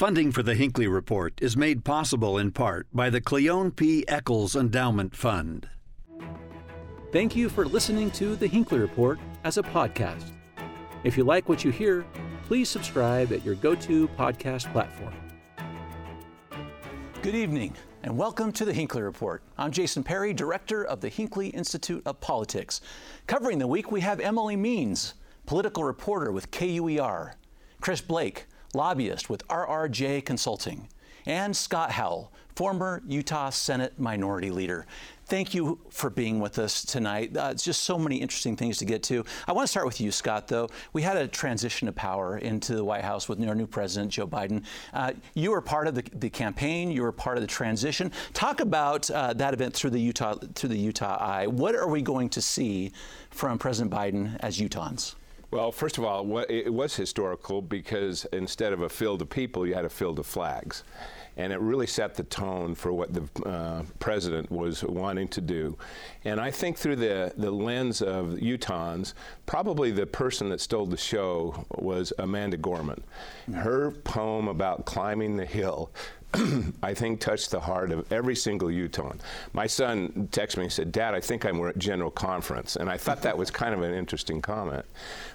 Funding for the Hinckley Report is made possible in part by the Cleone P. Eccles Endowment Fund. Thank you for listening to the Hinckley Report as a podcast. If you like what you hear, please subscribe at your go to podcast platform. Good evening, and welcome to the Hinckley Report. I'm Jason Perry, director of the Hinckley Institute of Politics. Covering the week, we have Emily Means, political reporter with KUER, Chris Bleak, lobbyist with RRJ Consulting, and Scott Howell, former Utah Senate Minority Leader. Thank you for being with us tonight. Uh, it's just so many interesting things to get to. I want to start with you, Scott, though. We had a transition of power into the White House with our new president, Joe Biden. Uh, you were part of the, the, campaign, you were part of the transition. Talk about uh, that event through the Utah through the Utah eye. What are we going to see from President Biden as Utahns? Well, first of all, it was historical because instead of a field of people, you had a field of flags. And it really set the tone for what the uh, president was wanting to do. And I think through the, the lens of Utahns, probably the person that stole the show was Amanda Gorman. Her poem about climbing the hill I think touched the heart of every single Utahn. My son texted me and said, Dad, I think I'm at General Conference. And I thought that was kind of an interesting comment.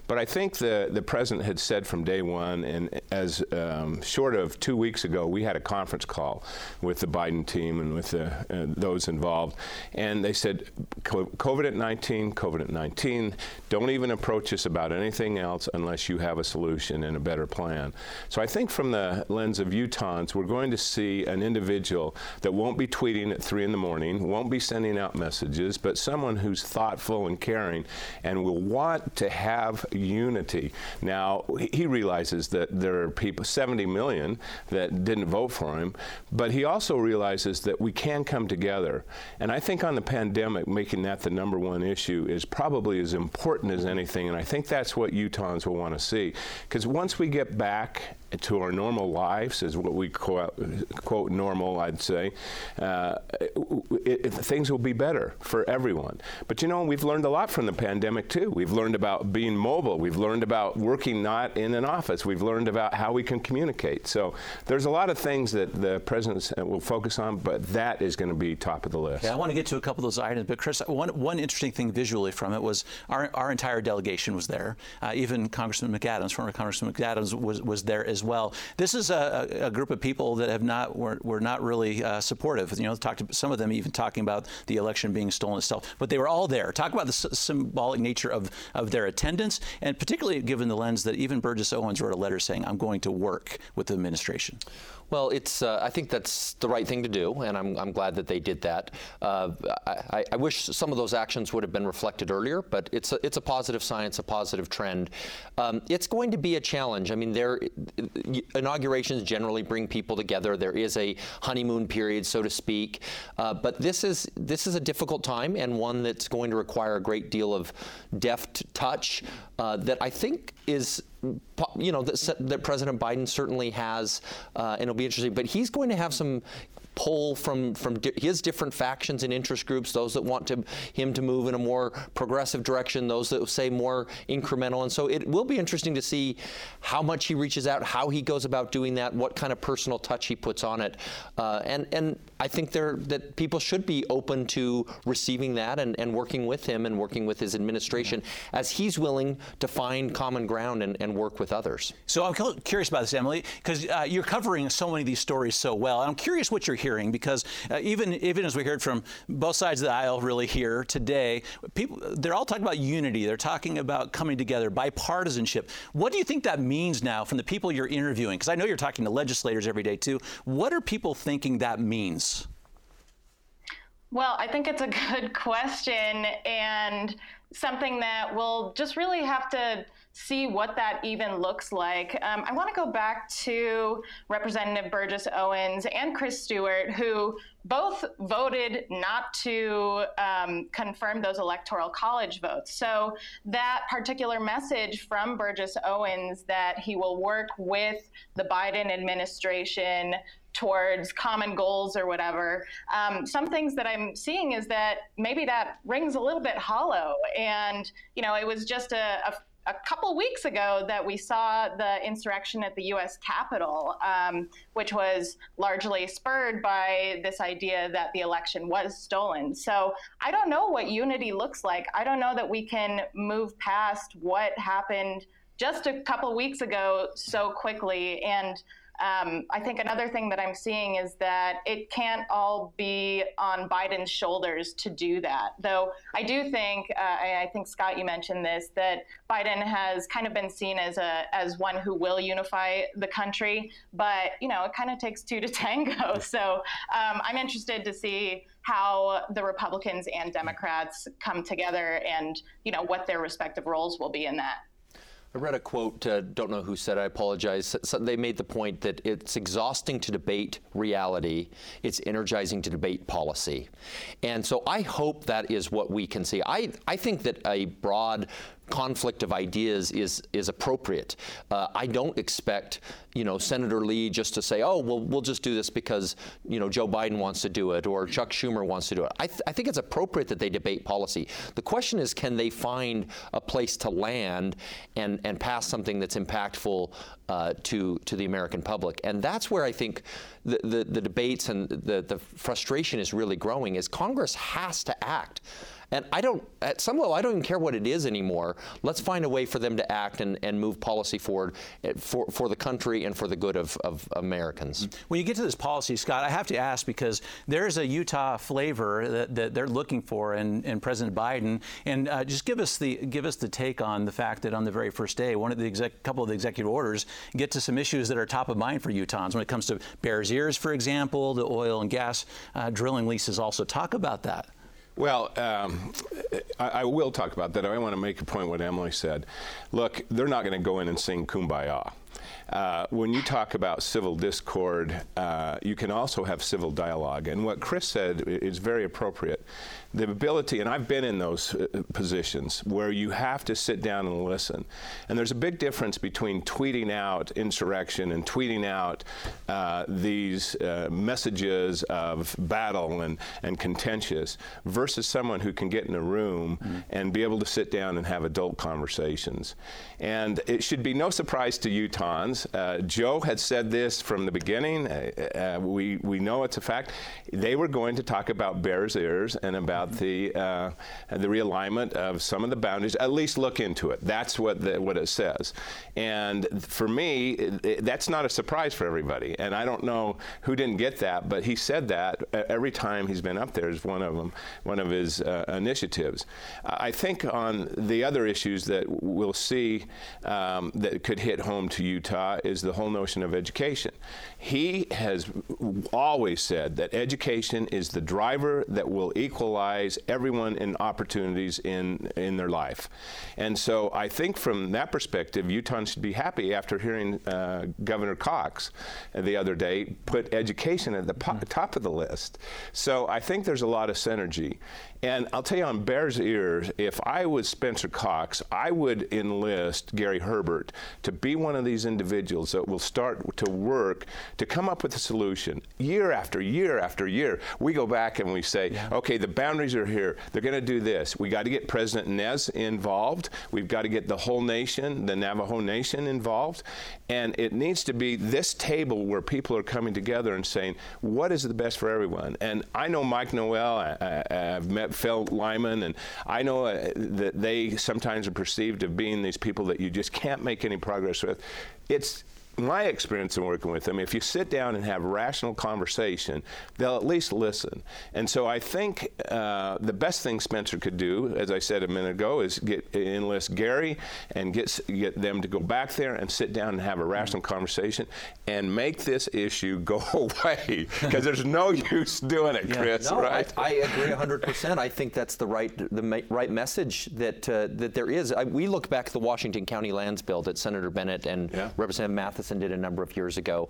But I think the, the president had said from day one, and as um, short of two weeks ago, we had a conference call with the Biden team and with the, uh, those involved. And they said, COVID 19, COVID 19, don't even approach us about anything else unless you have a solution and a better plan. So I think from the lens of Utahns, we're going to see an individual that won't be tweeting at three in the morning, won't be sending out messages, but someone who's thoughtful and caring and will want to have unity. Now, he realizes that there are people, 70 million, that didn't vote for him, but he also realizes that we can come together. And I think on the pandemic, making that the number one issue is probably as important as anything. And I think that's what Utahns will want to see. Because once we get back to our normal lives, is what we quote, quote normal, I'd say, uh, it, it, things will be better for everyone. But you know, we've learned a lot from the pandemic too. We've learned about being mobile. We've learned about working not in an office. We've learned about how we can communicate. So there's a lot of things that the president will focus on, but that is going to be top of the list. Yeah, I want to get to a couple of those items. But Chris, one, one interesting thing visually from it was our, our entire delegation was there. Uh, even Congressman McAdams, former Congressman McAdams, was, was there as well. This is a, a group of people that have not were, were not really uh, supportive. You know, talked to some of them even talking about the election being stolen itself, but they were all there. Talk about the symbolic nature of, of their attendance, and particularly given the lens that even Burgess Owens wrote a letter saying, "I'm going to work with the administration." Well, it's. Uh, I think that's the right thing to do, and I'm, I'm glad that they did that. Uh, I, I, wish some of those actions would have been reflected earlier, but it's a, it's a positive sign. It's a positive trend. Um, it's going to be a challenge. I mean, there inaugurations generally bring people together. There is a honeymoon period, so to speak, uh, but this is this is a difficult time and one that's going to require a great deal of deft touch uh, that I think is you know, that, that President Biden certainly has, uh, and it'll be interesting. But he's going to have some pull from from di- his different factions and interest groups, those that want to, him to move in a more progressive direction, those that say more incremental. And so it will be interesting to see how much he reaches out, how he goes about doing that, what kind of personal touch he puts on it. Uh, and and I think there that people should be open to receiving that and, and working with him and working with his administration as he's willing to find common ground and, and work with others. So I'm curious about this, Emily, because uh, you're covering so many of these stories so well. I'm curious what you're hearing because uh, even even as we heard from both sides of the aisle really here today, people they're all talking about unity. They're talking about coming together, bipartisanship. What do you think that means now from the people you're interviewing? Because I know you're talking to legislators every day too. What are people thinking that means? Well, I think it's a good question and something that we'll just really have to see what that even looks like. Um, I want to go back to Representative Burgess Owens and Chris Stewart, who both voted not to um, confirm those electoral college votes. So that particular message from Burgess Owens that he will work with the Biden administration towards common goals or whatever. Um, some things that I'm seeing is that maybe that rings a little bit hollow. And, you know, it was just a, a a couple weeks ago that we saw the insurrection at the U.S. Capitol, um, which was largely spurred by this idea that the election was stolen. So I don't know what unity looks like. I don't know that we can move past what happened just a couple weeks ago so quickly and um, I think another thing that I'm seeing is that it can't all be on Biden's shoulders to do that. Though I do think, uh, I, think Scott, you mentioned this, that Biden has kind of been seen as a as one who will unify the country, but you know it kind of takes two to tango. So um, I'm interested to see how the Republicans and Democrats come together, and you know what their respective roles will be in that. I read a quote, uh, don't know who said, I apologize. So they made the point that it's exhausting to debate reality, it's energizing to debate policy. And so I hope that is what we can see. I, I think that a broad conflict of ideas is is appropriate. Uh, I don't expect you know Senator Lee just to say, oh well we'll just do this because you know Joe Biden wants to do it or Chuck Schumer wants to do it. I, th- I think it's appropriate that they debate policy. The question is, can they find a place to land and and pass something that's impactful uh, to to the American public? And that's where I think the the, the debates and the the frustration is really growing. Is Congress has to act. And I don't, at some level, I don't even care what it is anymore. Let's find a way for them to act and, and move policy forward eh, for, for the country and for the good of, of Americans. When you get to this policy, Scott, I have to ask because there's a Utah flavor that, that they're looking for in, in President Biden. And uh, just give us the give us the take on the fact that on the very first day, one of the exec, couple of the executive orders get to some issues that are top of mind for Utahns when it comes to Bears Ears, for example, the oil and gas uh, drilling leases. Also, talk about that. Well, um, I, I, will talk about that. I want to make a point what Emily said. Look, they're not going to go in and sing Kumbaya. Uh, when you talk about civil discord, uh, you can also have civil dialogue. And what Chris said is very appropriate. The ability, and I've been in those uh, positions where you have to sit down and listen. And there's a big difference between tweeting out insurrection and tweeting out uh, these uh, messages of battle and, and contentious versus someone who can get in a room mm-hmm. and be able to sit down and have adult conversations. And it should be no surprise to Utahns. Uh, Joe had said this from the beginning. Uh, uh, we, we know it's a fact. They were going to talk about Bears Ears and about the, uh, the realignment of some of the boundaries. At least look into it. That's what, the, what it says. And for me, it, it, that's not a surprise for everybody. And I don't know who didn't get that, but he said that every time he's been up there is one of them, one of his uh, initiatives. I think on the other issues that we'll see um, that could hit home to Utah is the whole notion of education. He has always said that education is the driver that will equalize everyone in opportunities in, in their life. And so I think from that perspective, Utah should be happy after hearing uh, Governor Cox the other day put education at the po- mm-hmm. top of the list. So I think there's a lot of synergy. And I'll tell you on Bears Ears, if I was Spencer Cox, I would enlist Gary Herbert to be one of these individuals that will start to work to come up with a solution. Year after year after year, we go back and we say, yeah. okay, the boundaries are here. They're going to do this. We got to get President Nez involved. We've got to get the whole nation, the Navajo Nation involved. And it needs to be this table where people are coming together and saying, what is the best for everyone? And I know Mike Noel, I, have met Phil Lyman, and I know uh, that they sometimes are perceived of being these people that you just can't make any progress with. It's my experience in working with them, if you sit down and have rational conversation, they'll at least listen. And so I think uh, the best thing Spencer could do, as I said a minute ago, is get enlist Gary and get get them to go back there and sit down and have a rational conversation and make this issue go away because there's no use doing it, Chris. no, right? I, I, agree 100. percent I think that's the right the right message that uh, that there is. I, we look back at the Washington County Lands Bill that Senator Bennett and yeah. Representative Matheson did a number of years ago.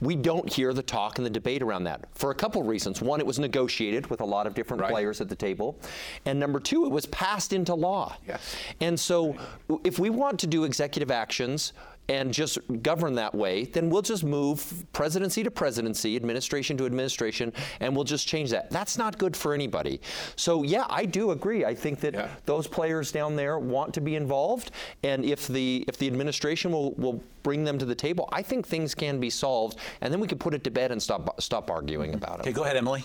We don't hear the talk and the debate around that for a couple of reasons. One, it was negotiated with a lot of different right. players at the table. And number two, it was passed into law. Yes. And so if we want to do executive actions, and just govern that way, then we'll just move presidency to presidency, administration to administration, and we'll just change that. That's not good for anybody. So, yeah, I do agree. I think that yeah. those players down there want to be involved, and if the if the administration will, will bring them to the table, I think things can be solved, and then we can put it to bed and stop stop arguing about it. Okay, go ahead, Emily.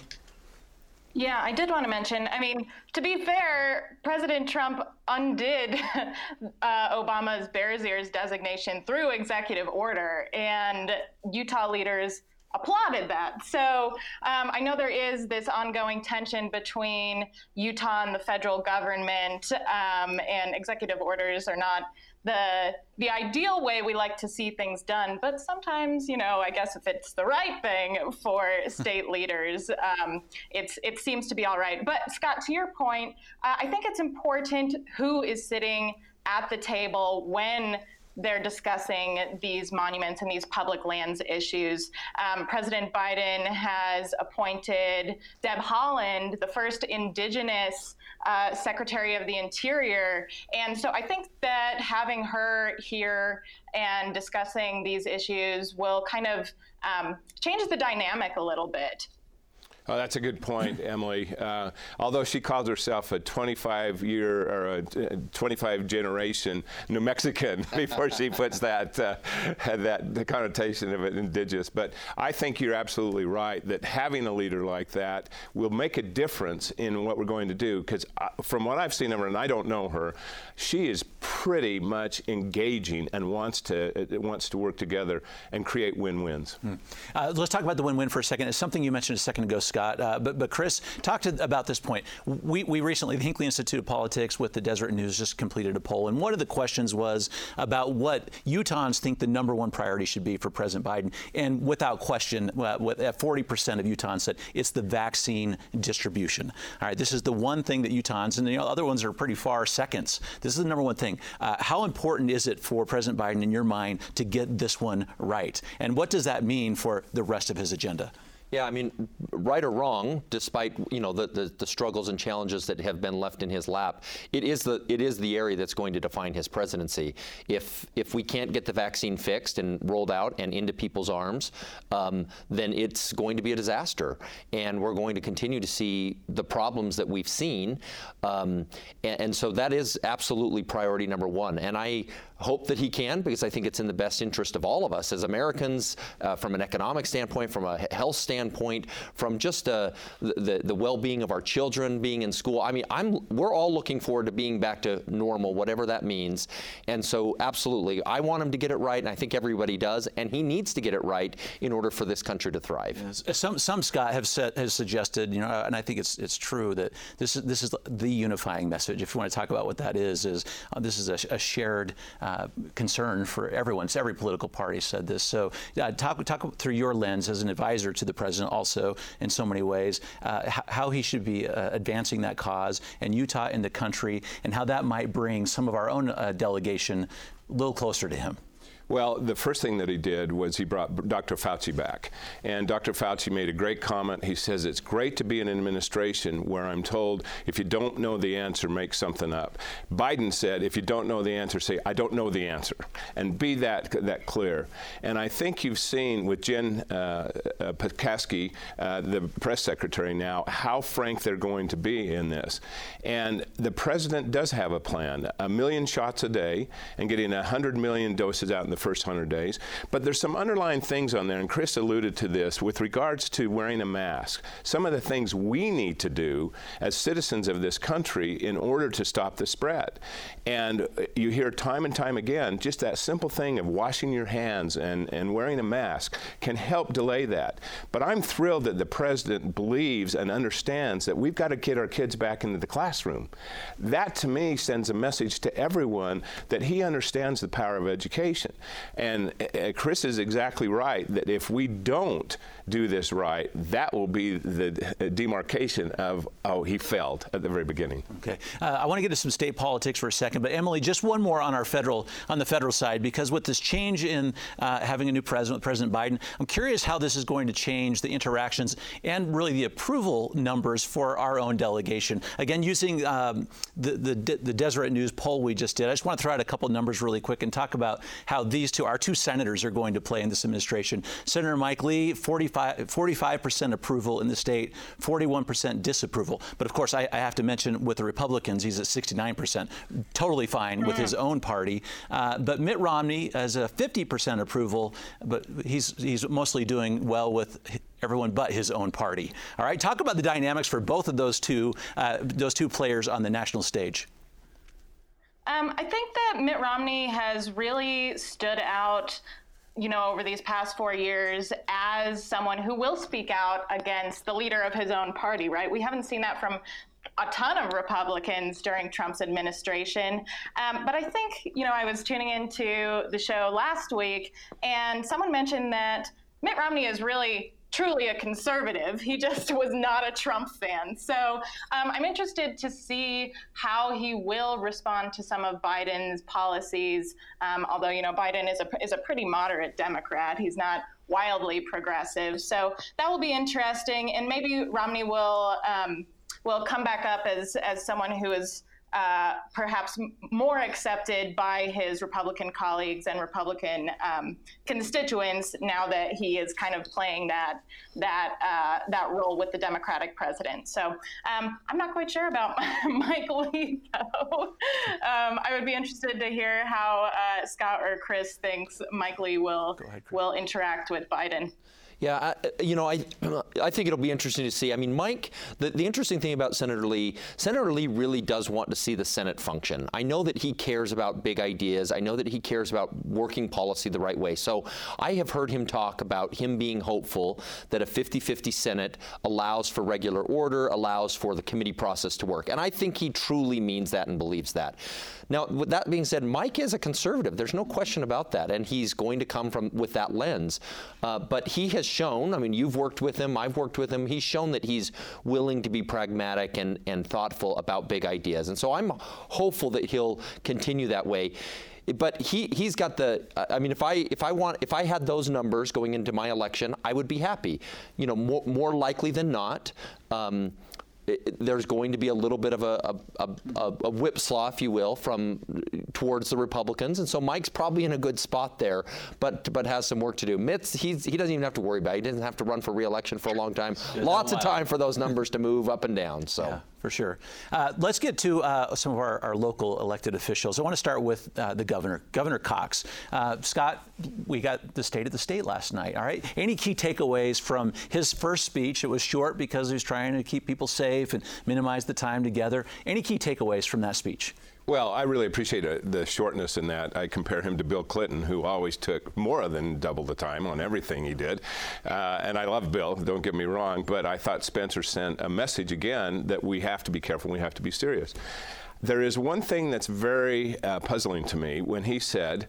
Yeah, I did want to mention. I mean, to be fair, President Trump undid uh, Obama's Bears Ears designation through executive order, and Utah leaders applauded that. So um, I know there is this ongoing tension between Utah and the federal government, um, and executive orders are not the the ideal way we like to see things done but sometimes you know i guess if it's the right thing for state leaders um, it's it seems to be all right. But scott to your point uh, i think it's important who is sitting at the table when they're discussing these monuments and these public lands issues. Um, President Biden has appointed Deb Haaland, the first indigenous uh, Secretary of the Interior. And so I think that having her here and discussing these issues will kind of um, change the dynamic a little bit. Oh, that's a good point, Emily. Uh, although she calls herself a 25 year or a 25 generation New Mexican before she puts that uh, that the connotation of it indigenous, but I think you're absolutely right that having a leader like that will make a difference in what we're going to do. Because uh, from what I've seen of her, and I don't know her, she is pretty much engaging and wants to uh, wants to work together and create win-wins. Uh, let's talk about the win-win for a second. It's something you mentioned a second ago, Scott. Scott. Uh, but, but Chris, talk to, about this point. We, we recently, the Hinckley Institute of Politics with the Deseret News just completed a poll, and one of the questions was about what Utahns think the number one priority should be for President Biden. And without question, uh, 40% of Utahns said it's the vaccine distribution. All right, this is the one thing that Utahns, and the other ones are pretty far seconds. This is the number one thing. Uh, how important is it for President Biden, in your mind, to get this one right? And what does that mean for the rest of his agenda? Yeah, I mean, right or wrong, despite you know the, the, the, struggles and challenges that have been left in his lap, it is the it is the area that's going to define his presidency. If if we can't get the vaccine fixed and rolled out and into people's arms, um, then it's going to be a disaster, and we're going to continue to see the problems that we've seen, um, and, and so that is absolutely priority number one. And I hope that he can because I think it's in the best interest of all of us as Americans, uh, from an economic standpoint, from a health standpoint, from just uh, the, the well-being of our children being in school. I mean, I'm, we're all looking forward to being back to normal, whatever that means. And so, absolutely, I want him to get it right, and I think everybody does. And he needs to get it right in order for this country to thrive. Yes. Some, some Scott have said, has suggested, you know, and I think it's it's true that this is this is the unifying message. If you want to talk about what that is, is uh, this is a, a shared. Uh, uh, concern for everyone. So every political party said this. So uh, talk, talk through your lens as an advisor to the president, also in so many ways, uh, how he should be uh, advancing that cause and Utah in the country, and how that might bring some of our own uh, delegation a little closer to him. Well, the first thing that he did was he brought Dr. Fauci back. And Dr. Fauci made a great comment. He says, It's great to be in an administration where I'm told if you don't know the answer, make something up. Biden said, If you don't know the answer, say, I don't know the answer. And be that, that clear. And I think you've seen with Jen uh, uh, Psaki, uh, the press secretary now, how frank they're going to be in this. And the president does have a plan a million shots a day and getting 100 million doses out in the first 100 days. But there's some underlying things on there, and Chris alluded to this with regards to wearing a mask. Some of the things we need to do as citizens of this country in order to stop the spread. And you hear time and time again just that simple thing of washing your hands and, and wearing a mask can help delay that. But I'm thrilled that the president believes and understands that we've got to get our kids back into the classroom. That to me sends a message to everyone that he understands the power of education. And uh, Chris is exactly right that if we don't do this right, that will be the demarcation of, oh, he failed at the very beginning. Okay. Uh, I want to get to some state politics for a second, but Emily, just one more on our federal, on the federal side, because with this change in uh, having a new president, President Biden, I'm curious how this is going to change the interactions and really the approval numbers for our own delegation. Again, using um, the, the, the Deseret News poll we just did, I just want to throw out a couple numbers really quick and talk about how these two, our two senators, are going to play in this administration. Senator Mike Lee, 45 percent approval in the state, 41 percent disapproval. But of course, I, I, have to mention with the Republicans, he's at 69 percent, totally fine with his own party. Uh, but Mitt Romney has a 50 percent approval, but he's he's mostly doing well with everyone but his own party. All right, talk about the dynamics for both of those two uh, those two players on the national stage. Um, I think that Mitt Romney has really stood out you know, over these past four years as someone who will speak out against the leader of his own party, right? We haven't seen that from a ton of Republicans during Trump's administration. Um, but I think, you know, I was tuning into the show last week and someone mentioned that Mitt Romney is really truly a conservative. He just was not a Trump fan. So um, I'm interested to see how he will respond to some of Biden's policies. Um, although you know Biden is a is a pretty moderate Democrat. He's not wildly progressive. So that will be interesting, and maybe Romney will um, will come back up as as someone who is uh, perhaps more accepted by his Republican colleagues and Republican um, constituents now that he is kind of playing that that uh, that role with the Democratic president. So um, I'm not quite sure about Mike Lee, though. Um, I would be interested to hear how uh, Scott or Chris thinks Mike Lee will ahead, will interact with Biden. Yeah, I, you know, I I think it'll be interesting to see. I mean, Mike, the, the interesting thing about Senator Lee, Senator Lee really does want to see the Senate function. I know that he cares about big ideas. I know that he cares about working policy the right way. So I have heard him talk about him being hopeful that a 50-50 Senate allows for regular order, allows for the committee process to work. And I think he truly means that and believes that. Now, with that being said, Mike is a conservative. There's no question about that, and he's going to come from with that lens. Uh, but he has shown. I mean, you've worked with him. I've worked with him. He's shown that he's willing to be pragmatic and and thoughtful about big ideas. And so I'm hopeful that he'll continue that way but he he's got the I mean if I if I want if I had those numbers going into my election I would be happy you know more more likely than not um, there's going to be a little bit of a, a, a, a whipslaw, if you will, from towards the Republicans, and so Mike's probably in a good spot there, but but has some work to do. Mitts, he's, he doesn't even have to worry about. it. He doesn't have to run for reelection for a long time. Lots of time for those numbers to move up and down. So. Yeah for sure. Uh, let's get to uh, some of our, our, local elected officials. I want to start with uh, the governor, Governor Cox. Uh, Scott, we got the state of the state last night. All right. Any key takeaways from his first speech? It was short because he was trying to keep people safe and minimize the time together. Any key takeaways from that speech? Well, I really appreciate uh, the shortness in that. I compare him to Bill Clinton, who always took more than double the time on everything he did. Uh, and I love Bill, don't get me wrong, but I thought Spencer sent a message again that we have to be careful, we have to be serious. There is one thing that's very uh, puzzling to me when he said,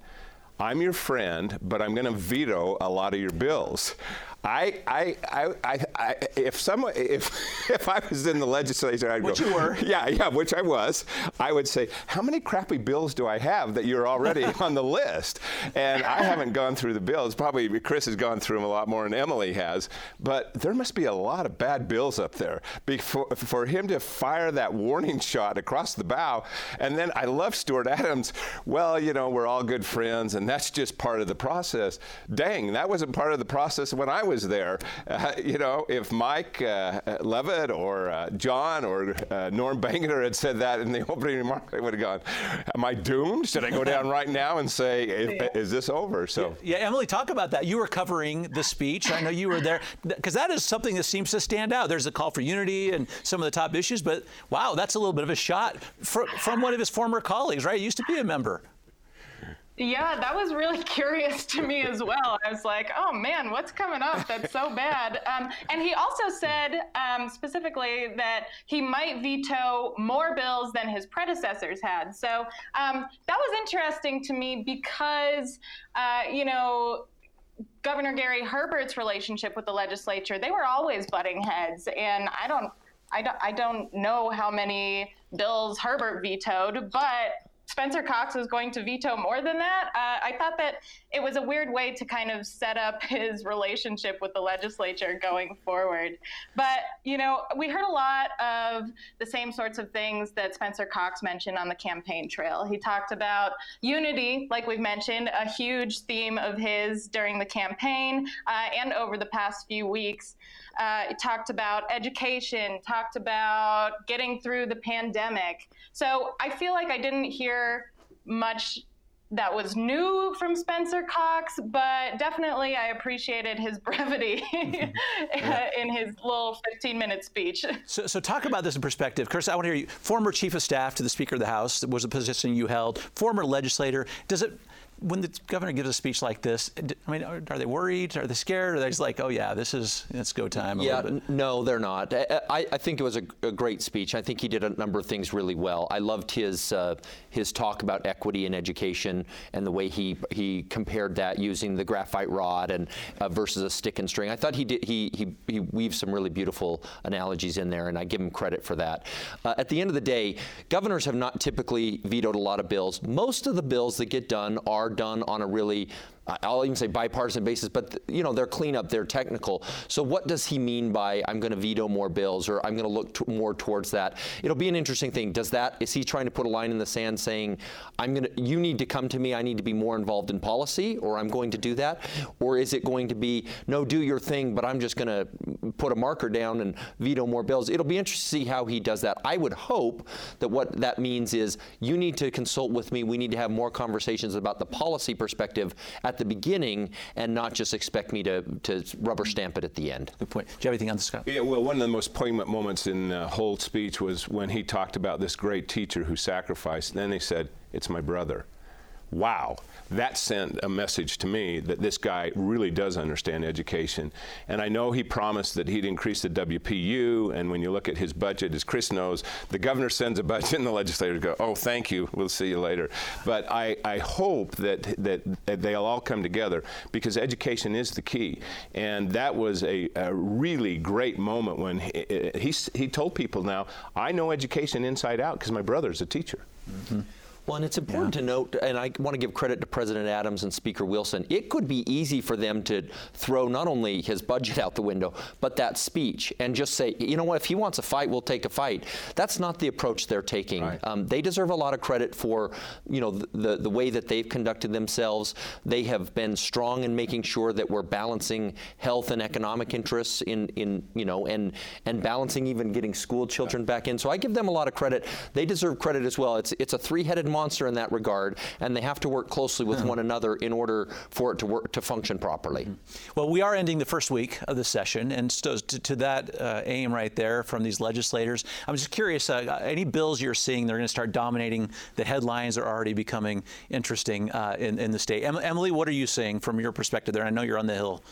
I'm your friend, but I'm going to veto a lot of your bills. I, I, I, I, if someone, if, if I was in the legislature, I'd which go, you were, yeah, yeah, which I was. I would say, how many crappy bills do I have that you're already on the list? And I haven't gone through the bills. Probably Chris has gone through them a lot more than Emily has. But there must be a lot of bad bills up there. Before, for him to fire that warning shot across the bow, and then I love Stuart Adams. Well, you know, we're all good friends, and that's just part of the process. Dang, that wasn't part of the process when I was there. Uh, you know, if Mike uh, Leavitt or uh, John or uh, Norm Bangerter had said that in the opening remark, I would have gone, "Am I doomed? Should I go down right now and say, is, this over?" So yeah, Emily, talk about that. You were covering the speech. I know you were there because that is something that seems to stand out. There's a call for unity and some of the top issues, but wow, that's a little bit of a shot from, from one of his former colleagues, right? He used to be a member. Yeah, that was really curious to me as well. I was like, oh man, what's coming up that's so bad? Um, and he also said um, specifically that he might veto more bills than his predecessors had. So um, that was interesting to me because, uh, you know, Governor Gary Herbert's relationship with the legislature, they were always butting heads. And I don't, I don't, I don't know how many bills Herbert vetoed, but Spencer Cox was going to veto more than that. Uh, I thought that it was a weird way to kind of set up his relationship with the legislature going forward. But, you know, we heard a lot of the same sorts of things that Spencer Cox mentioned on the campaign trail. He talked about unity, like we've mentioned, a huge theme of his during the campaign uh, and over the past few weeks. Uh, he talked about education, talked about getting through the pandemic. So I feel like I didn't hear much that was new from Spencer Cox, but definitely I appreciated his brevity in his little 15 minute speech. So, so, talk about this in perspective. Chris, I want to hear you. Former Chief of Staff to the Speaker of the House was a position you held, former legislator. Does it when the governor gives a speech like this, I mean, are, are they worried? Are they scared? Are they just like, oh yeah, this is it's go time? yeah, no, they're not. I, I think it was a, a, great speech. I think he did a number of things really well. I loved his uh, his talk about equity in education and the way he he compared that using the graphite rod and uh, versus a stick and string. I thought he did he he he weaved some really beautiful analogies in there, and I give him credit for that. Uh, at the end of the day, governors have not typically vetoed a lot of bills. Most of the bills that get done are done on a really I'll even say bipartisan basis, but you know they're cleanup, they're technical. So what does he mean by I'm going to veto more bills or I'm going to look more towards that? It'll be an interesting thing. Does that is he trying to put a line in the sand saying I'm going to you need to come to me, I need to be more involved in policy, or I'm going to do that, or is it going to be no, do your thing, but I'm just going to put a marker down and veto more bills? It'll be interesting to see how he does that. I would hope that what that means is you need to consult with me. We need to have more conversations about the policy perspective at the beginning and not just expect me to, to rubber stamp it at the end. Good point. Do you have anything on this, Scott? Yeah, well, one of the most poignant moments in uh, the whole speech was when he talked about this great teacher who sacrificed. And then he said, It's my brother. Wow that sent a message to me that this guy really does understand education. And I know he promised that he'd increase the WPU. And when you look at his budget, as Chris knows, the governor sends a budget and the legislators go, oh, thank you, we'll see you later. But I, I hope that, that, that they'll all come together because education is the key. And that was a, a really great moment when he, he, he told people now, I know education inside out because my brother's a teacher. Mm-hmm. Well, and it's important yeah. to note, and I want to give credit to President Adams and Speaker Wilson. It could be easy for them to throw not only his budget out the window, but that speech and just say, you know what, if he wants a fight, we'll take a fight. That's not the approach they're taking. Right. Um, they deserve a lot of credit for, you know, the, the way that they've conducted themselves. They have been strong in making sure that we're balancing health and economic interests in, in you know, and and balancing even getting school children back in. So I give them a lot of credit. They deserve credit as well. It's it's a three-headed monster in that regard, and they have to work closely with one another in order for it to work to function properly. Mm-hmm. Well, we are ending the first week of the session, and so to, to that uh, aim right there from these legislators, I'm just curious: uh, any bills you're seeing they're going to start dominating the headlines are already becoming interesting uh, in, in the state. Em- Emily, what are you seeing from your perspective there? I know you're on the Hill.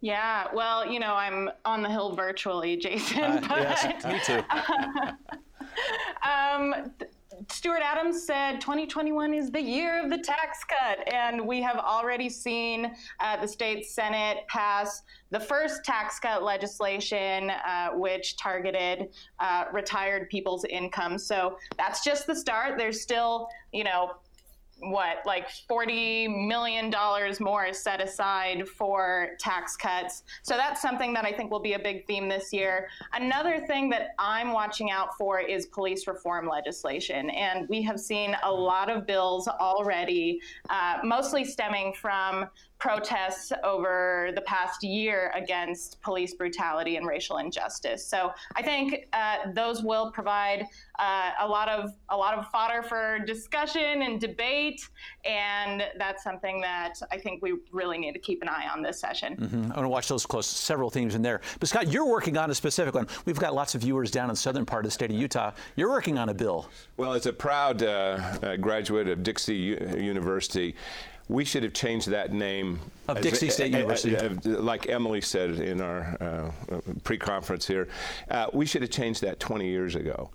Yeah, well, you know, I'm on the Hill virtually, Jason. Uh, but, yes, me too. um, Stuart Adams said 2021 is the year of the tax cut, and we have already seen uh, the state Senate pass the first tax cut legislation, uh, which targeted uh, retired people's income. So that's just the start. There's still, you know, what like 40 million dollars more set aside for tax cuts. So that's something that i think will be a big theme this year. Another thing that i'm watching out for is police reform legislation and we have seen a lot of bills already uh, mostly stemming from protests over the past year against police brutality and racial injustice. So I think uh, those will provide uh, a lot of a lot of fodder for discussion and debate, and that's something that I think we really need to keep an eye on this session. Mm-hmm. I want to watch those close. Several themes in there. But Scott, you're working on a specific one. We've got lots of viewers down in the southern part of the state of Utah. You're working on a bill. Well, as a proud uh, uh graduate of Dixie U- University, we should have changed that name of Dixie a, State a, University. A, like Emily said in our uh, pre-conference here, uh, we should have changed that 20 years ago.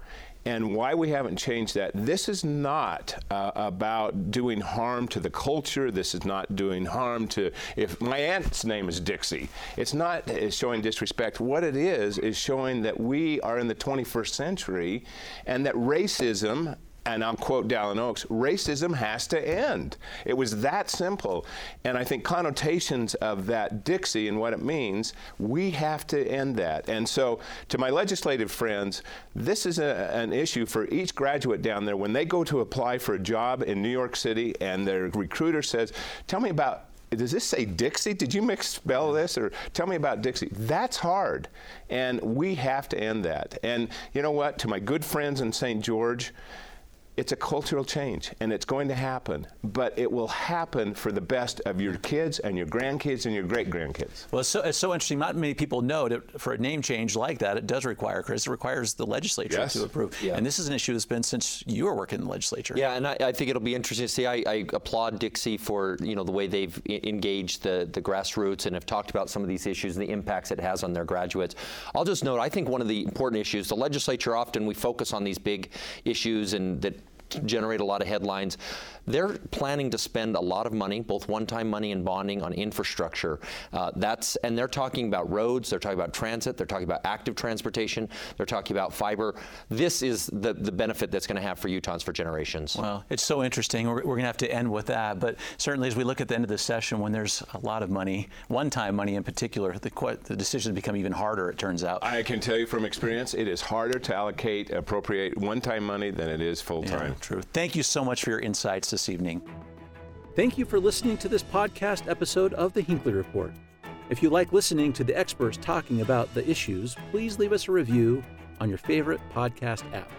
And why we haven't changed that, this is not uh, about doing harm to the culture. This is not doing harm to, if my aunt's name is Dixie, it's not showing disrespect. What it is, is showing that we are in the 21st century and that racism and I'll quote Dallin Oaks, racism has to end. It was that simple. And I think connotations of that Dixie and what it means, we have to end that. And so, to my legislative friends, this is a, an issue for each graduate down there when they go to apply for a job in New York City and their recruiter says, Tell me about does this say Dixie? Did you misspell this? Or tell me about Dixie. That's hard. And we have to end that. And you know what? To my good friends in St. George, it's a cultural change and it's going to happen, but it will happen for the best of your kids and your grandkids and your great grandkids. Well, it's so, it's so interesting. Not many people know that for a name change like that, it does require, Chris, it requires the legislature yes. to approve. Yeah. And this is an issue that's been since you were working in the legislature. Yeah, and I, I think it'll be interesting to see. I, I, applaud Dixie for you know the way they've engaged the, the grassroots and have talked about some of these issues and the impacts it has on their graduates. I'll just note, I think one of the important issues, the legislature often we focus on these big issues and that generate a lot of headlines. They're planning to spend a lot of money, both one-time money and bonding, on infrastructure. Uh, that's and they're talking about roads. They're talking about transit. They're talking about active transportation. They're talking about fiber. This is the the benefit that's going to have for Utahns for generations. Well, it's so interesting. We're, we're going to have to end with that. But certainly, as we look at the end of the session, when there's a lot of money, one-time money in particular, the the decisions become even harder. It turns out. I can tell you from experience, it is harder to allocate, appropriate one-time money than it is full-time. Yeah, Thank you so much for your insights this evening. Thank you for listening to this podcast episode of the Hinckley Report. If you like listening to the experts talking about the issues, please leave us a review on your favorite podcast app.